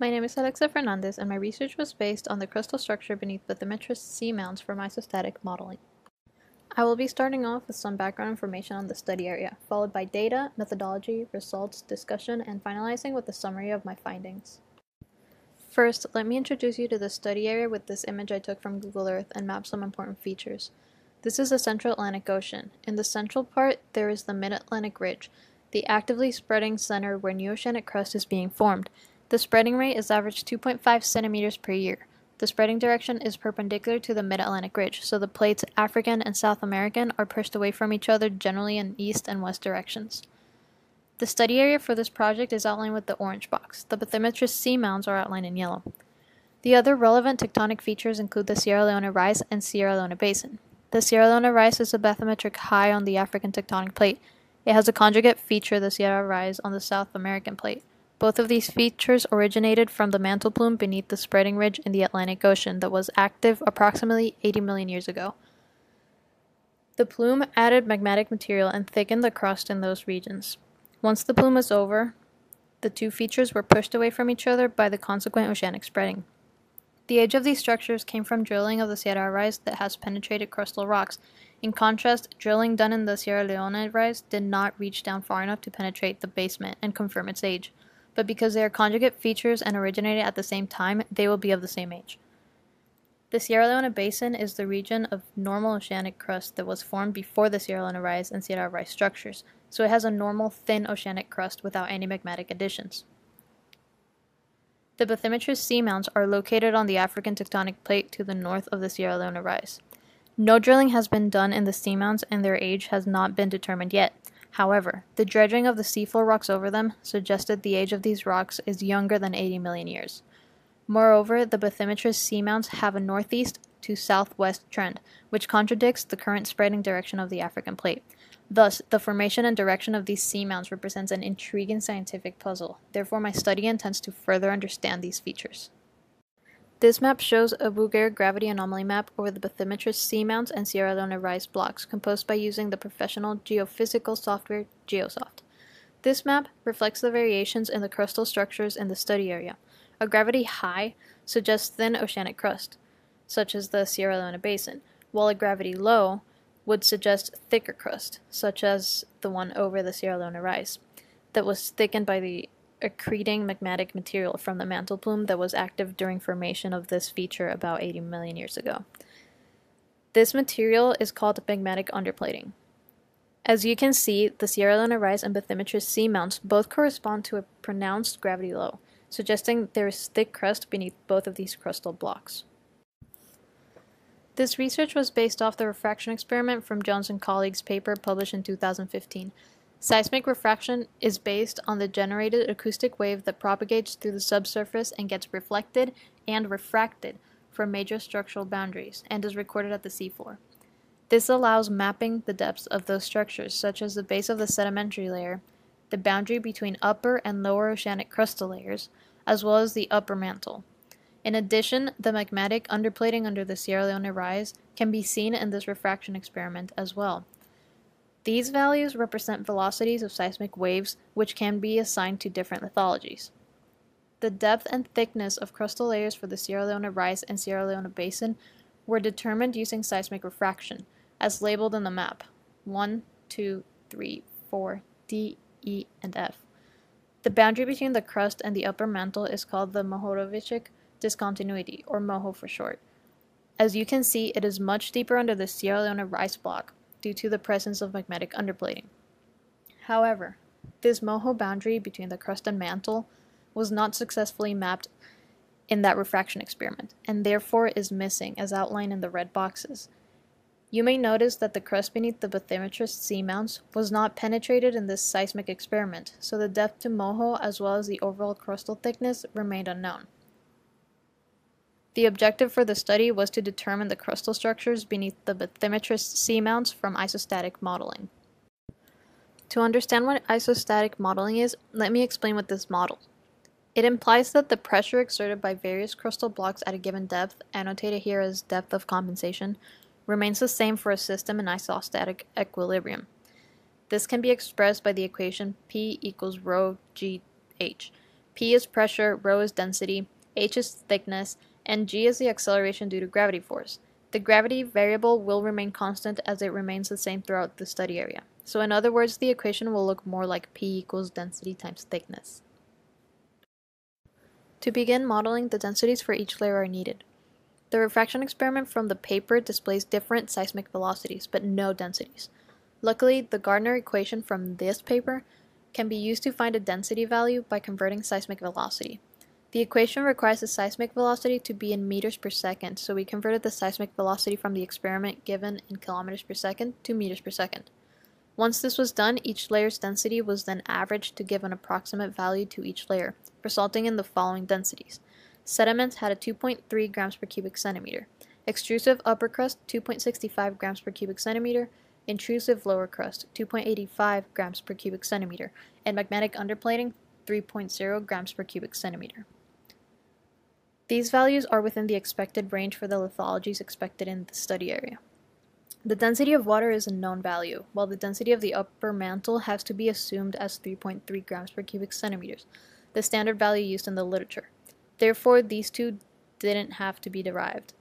My name is Alexa Fernandez, and my research was based on the crustal structure beneath Bathymetrists seamounts for isostatic modeling. I will be starting off with some background information on the study area, followed by data, methodology, results, discussion, and finalizing with a summary of my findings. First, let me introduce you to the study area with this image I took from Google Earth and map some important features. This is the Central Atlantic Ocean. In the central part, there is the Mid-Atlantic Ridge, the actively spreading center where new oceanic crust is being formed. The spreading rate is average 2.5 centimeters per year. The spreading direction is perpendicular to the Mid-Atlantic Ridge, so the plates African and South American are pushed away from each other generally in east and west directions. The study area for this project is outlined with the orange box. The Bathymetrists seamounts are outlined in yellow. The other relevant tectonic features include the Sierra Leone Rise and Sierra Leone Basin. The Sierra Leone Rise is a bathymetric high on the African tectonic plate. It has a conjugate feature, the Ceará Rise, on the South American plate. Both of these features originated from the mantle plume beneath the spreading ridge in the Atlantic Ocean that was active approximately 80 million years ago. The plume added magmatic material and thickened the crust in those regions. Once the plume was over, the two features were pushed away from each other by the consequent oceanic spreading. The age of these structures came from drilling of the Ceará Rise that has penetrated crustal rocks. In contrast, drilling done in the Sierra Leone Rise did not reach down far enough to penetrate the basement and confirm its age but because they are conjugate features and originated at the same time, they will be of the same age. The Sierra Leone Basin is the region of normal oceanic crust that was formed before the Sierra Leone Rise and Ceará Rise structures, so it has a normal thin oceanic crust without any magmatic additions. The Bathymetrists seamounts are located on the African tectonic plate to the north of the Sierra Leone Rise. No drilling has been done in the seamounts and their age has not been determined yet, However, the dredging of the seafloor rocks over them suggested the age of these rocks is younger than 80 million years. Moreover, the Bathymetrists seamounts have a northeast to southwest trend, which contradicts the current spreading direction of the African plate. Thus, the formation and direction of these seamounts represents an intriguing scientific puzzle. Therefore, my study intends to further understand these features. This map shows a Bouguer gravity anomaly map over the Bathymetrists seamounts and Sierra Leone rise blocks, composed by using the professional geophysical software Geosoft. This map reflects the variations in the crustal structures in the study area. A gravity high suggests thin oceanic crust, such as the Sierra Leone Basin, while a gravity low would suggest thicker crust, such as the one over the Sierra Leone Rise, that was thickened by the accreting magmatic material from the mantle plume that was active during formation of this feature about 80 million years ago. This material is called magmatic underplating. As you can see, the Sierra Leone Rise and Bathymetrists seamounts both correspond to a pronounced gravity low, suggesting there is thick crust beneath both of these crustal blocks. This research was based off the refraction experiment from Jones and colleagues' paper published in 2015, Seismic refraction is based on the generated acoustic wave that propagates through the subsurface and gets reflected and refracted from major structural boundaries and is recorded at the seafloor. This allows mapping the depths of those structures, such as the base of the sedimentary layer, the boundary between upper and lower oceanic crustal layers, as well as the upper mantle. In addition, the magmatic underplating under the Sierra Leone Rise can be seen in this refraction experiment as well, these values represent velocities of seismic waves which can be assigned to different lithologies. The depth and thickness of crustal layers for the Sierra Leone Rise and Sierra Leone Basin were determined using seismic refraction, as labeled in the map 1, 2, 3, 4, D, E, and F. The boundary between the crust and the upper mantle is called the Mohorovičić discontinuity, or MOHO for short. As you can see, it is much deeper under the Sierra Leone Rise block, due to the presence of magmatic underplating. However, this MOHO boundary between the crust and mantle was not successfully mapped in that refraction experiment, and therefore is missing as outlined in the red boxes. You may notice that the crust beneath the Bathymetrists seamounts was not penetrated in this seismic experiment, so the depth to MOHO as well as the overall crustal thickness remained unknown. The objective for the study was to determine the crustal structures beneath the Bathymetrists seamounts from isostatic modeling. To understand what isostatic modeling is, let me explain what this model. It implies that the pressure exerted by various crustal blocks at a given depth, annotated here as depth of compensation, remains the same for a system in isostatic equilibrium. This can be expressed by the equation P equals rho g h, P is pressure, rho is density, h is thickness, and g is the acceleration due to gravity force. The gravity variable will remain constant as it remains the same throughout the study area. So in other words, the equation will look more like P equals density times thickness. To begin modeling, the densities for each layer are needed. The refraction experiment from the paper displays different seismic velocities, but no densities. Luckily, the Gardner equation from this paper can be used to find a density value by converting seismic velocity. The equation requires the seismic velocity to be in meters per second, so we converted the seismic velocity from the experiment given in kilometers per second to meters per second. Once this was done, each layer's density was then averaged to give an approximate value to each layer, resulting in the following densities. Sediments had a 2.3 grams per cubic centimeter, extrusive upper crust 2.65 grams per cubic centimeter, intrusive lower crust 2.85 grams per cubic centimeter, and magmatic underplating 3.0 grams per cubic centimeter. These values are within the expected range for the lithologies expected in the study area. The density of water is a known value, while the density of the upper mantle has to be assumed as 3.3 grams per cubic centimeters, the standard value used in the literature. Therefore, these two didn't have to be derived.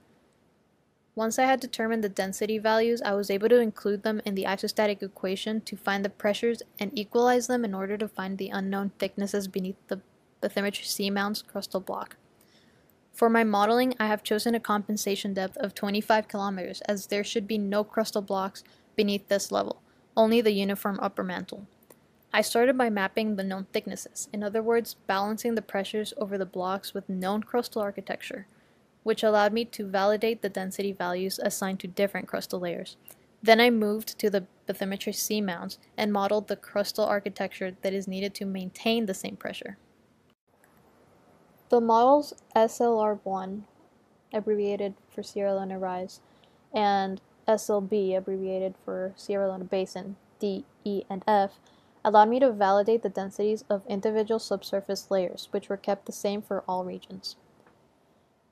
Once I had determined the density values, I was able to include them in the isostatic equation to find the pressures and equalize them in order to find the unknown thicknesses beneath the Bathymetrists seamounts crustal block. For my modeling, I have chosen a compensation depth of 25 kilometers as there should be no crustal blocks beneath this level, only the uniform upper mantle. I started by mapping the known thicknesses, in other words, balancing the pressures over the blocks with known crustal architecture, which allowed me to validate the density values assigned to different crustal layers. Then I moved to the Bathymetrists seamounts and modeled the crustal architecture that is needed to maintain the same pressure. The models SLR1, abbreviated for Sierra Leone Rise, and SLB, abbreviated for Sierra Leone Basin, D, E, and F, allowed me to validate the densities of individual subsurface layers, which were kept the same for all regions.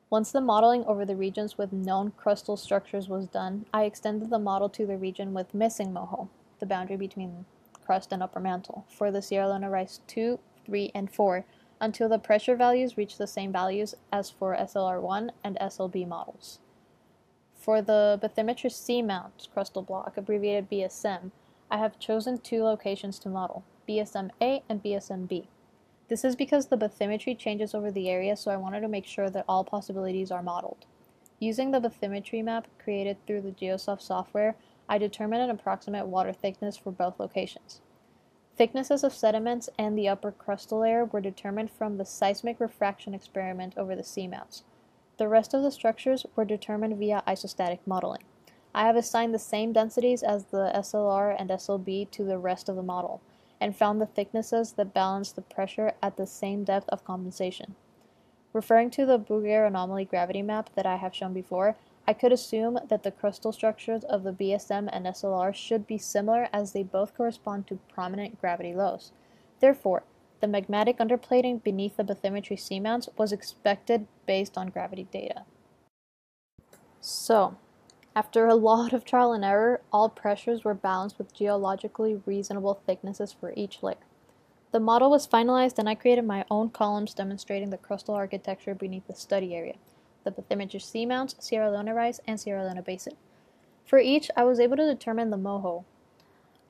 Once the modeling over the regions with known crustal structures was done, I extended the model to the region with missing moho, the boundary between crust and upper mantle, for the Sierra Leone Rise 2, 3, and 4, until the pressure values reach the same values as for SLR1 and SLB models. For the Bathymetrists seamount crustal block, abbreviated BSM, I have chosen two locations to model, BSM-A and BSM-B. This is because the bathymetry changes over the area, so I wanted to make sure that all possibilities are modeled. Using the bathymetry map created through the Geosoft software, I determined an approximate water thickness for both locations. Thicknesses of sediments and the upper crustal layer were determined from the seismic refraction experiment over the seamounts. The rest of the structures were determined via isostatic modeling. I have assigned the same densities as the SLR and SLB to the rest of the model, and found the thicknesses that balance the pressure at the same depth of compensation. Referring to the Bouguer anomaly gravity map that I have shown before, I could assume that the crustal structures of the BSM and SLR should be similar as they both correspond to prominent gravity lows. Therefore, the magmatic underplating beneath the Bathymetrists seamounts was expected based on gravity data. So, after a lot of trial and error, all pressures were balanced with geologically reasonable thicknesses for each layer. The model was finalized and I created my own columns demonstrating the crustal architecture beneath the study area the Bathymetrists seamounts, Sierra Leone Rise, and Sierra Leone Basin. For each, I was able to determine the moho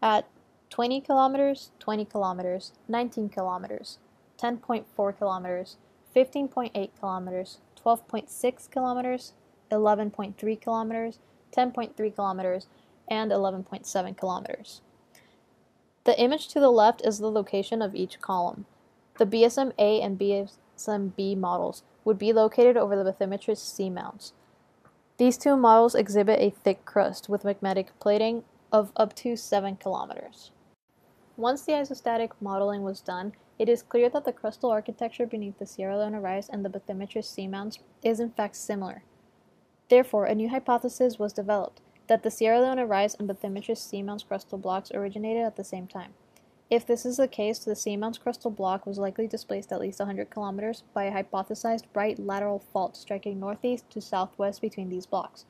at 20 kilometers, 20 kilometers, 19 kilometers, 10.4 kilometers, 15.8 kilometers, 12.6 kilometers, 11.3 kilometers, 10.3 kilometers, and 11.7 kilometers. The image to the left is the location of each column. The BSM-A and BSM-B models would be located over the Bathymetrists seamounts. These two models exhibit a thick crust with magmatic plating of up to 7 kilometers. Once the isostatic modeling was done, it is clear that the crustal architecture beneath the Sierra Leone Rise and the Bathymetrists seamounts is in fact similar. Therefore, a new hypothesis was developed that the Sierra Leone Rise and bathymetry seamounts crustal blocks originated at the same time. If this is the case, the seamounts crustal block was likely displaced at least 100 kilometers by a hypothesized right lateral fault striking northeast to southwest between these blocks.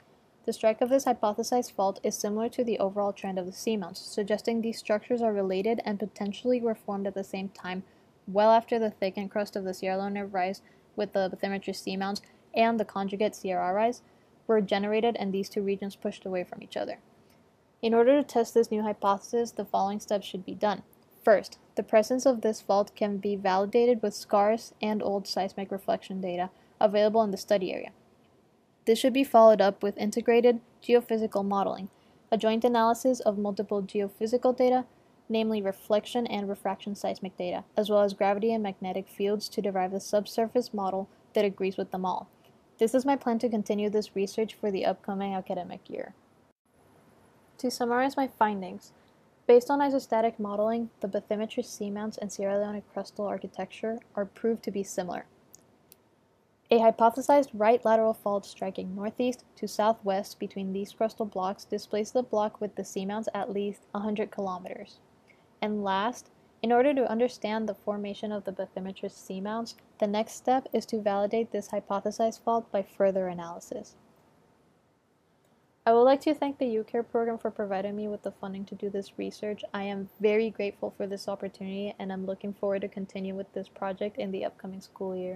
The strike of this hypothesized fault is similar to the overall trend of the seamounts, suggesting these structures are related and potentially were formed at the same time well after the thickened crust of the Sierra Leone rise with the Bathymetrists seamounts and the conjugate Ceará rise were generated and these two regions pushed away from each other. In order to test this new hypothesis, the following steps should be done. First, the presence of this fault can be validated with scarce and old seismic reflection data available in the study area. This should be followed up with integrated geophysical modeling, a joint analysis of multiple geophysical data, namely reflection and refraction seismic data, as well as gravity and magnetic fields to derive the subsurface model that agrees with them all. This is my plan to continue this research for the upcoming academic year. To summarize my findings, based on isostatic modeling, the Bathymetrists seamounts and Sierra Leone crustal architecture are proved to be similar. A hypothesized right lateral fault striking northeast to southwest between these crustal blocks displaced the block with the seamounts at least 100 kilometers. And last, in order to understand the formation of the Bathymetrists seamounts, the next step is to validate this hypothesized fault by further analysis. I would like to thank the UCARE program for providing me with the funding to do this research. I am very grateful for this opportunity and I'm looking forward to continue with this project in the upcoming school year.